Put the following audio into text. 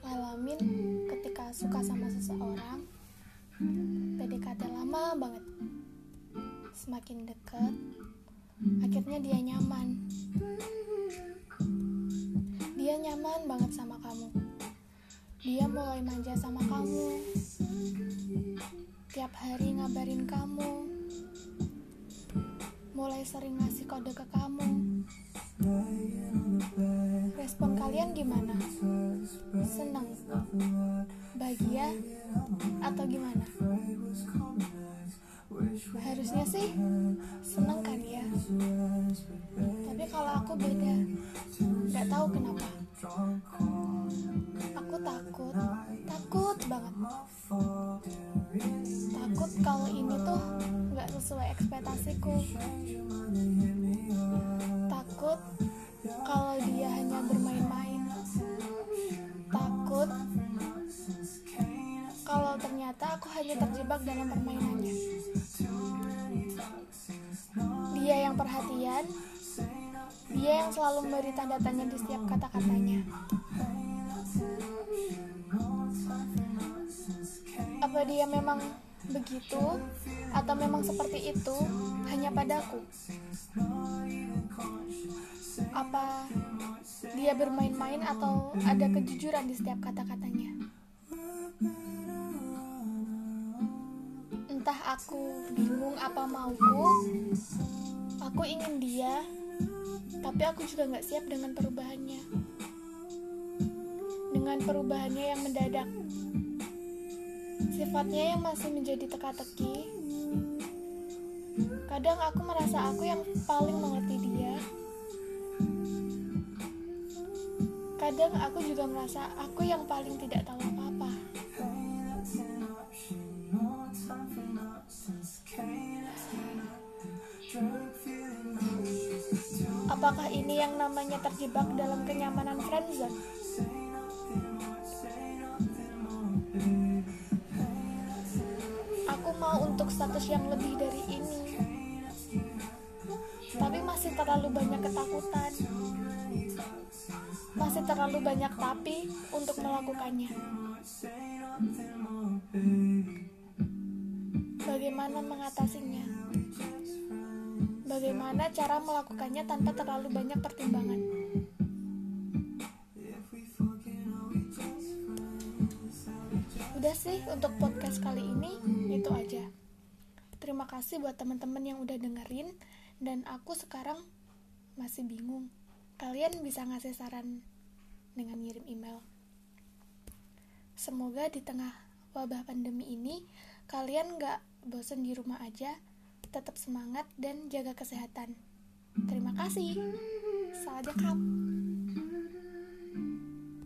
ngalamin ketika suka sama seseorang? PDKT lama banget. Semakin deket akhirnya dia nyaman. Dia nyaman banget sama kamu. Dia mulai manja sama kamu. Tiap hari ngabarin kamu. Mulai sering ngasih kode ke kamu respon kalian gimana? Seneng bahagia atau gimana? Harusnya sih seneng kan ya? Tapi kalau aku beda nggak tahu kenapa. Aku takut takut banget. Takut kalau ini tuh nggak sesuai ekspektasiku ternyata aku hanya terjebak dalam permainannya. Dia yang perhatian dia yang selalu memberi tanda tanya di setiap kata-katanya. Apa dia memang begitu atau memang seperti itu hanya padaku? Apa dia bermain-main atau ada kejujuran di setiap kata-katanya entah aku bingung apa mauku aku ingin dia tapi aku juga nggak siap dengan perubahannya. Dengan perubahannya yang mendadak. Sifatnya yang masih menjadi teka-teki. Kadang aku merasa aku yang paling mengerti dia. Kadang aku juga merasa aku yang paling tidak tahu apa-apa apakah ini yang namanya terjebak dalam kenyamanan friendzone aku mau untuk status yang lebih dari ini. Tapi masih terlalu banyak ketakutan. Masih terlalu banyak tapi untuk melakukannya bagaimana mengatasinya? Bagaimana cara melakukannya tanpa terlalu banyak pertimbangan? Udah sih untuk podcast kali ini itu aja. Terima kasih buat teman-teman yang udah dengerin dan aku sekarang masih bingung. Kalian bisa ngasih saran dengan ngirim email. Semoga di tengah wabah pandemi ini kalian gak bosen di rumah aja tetap semangat dan jaga kesehatan. Terima kasih. Salam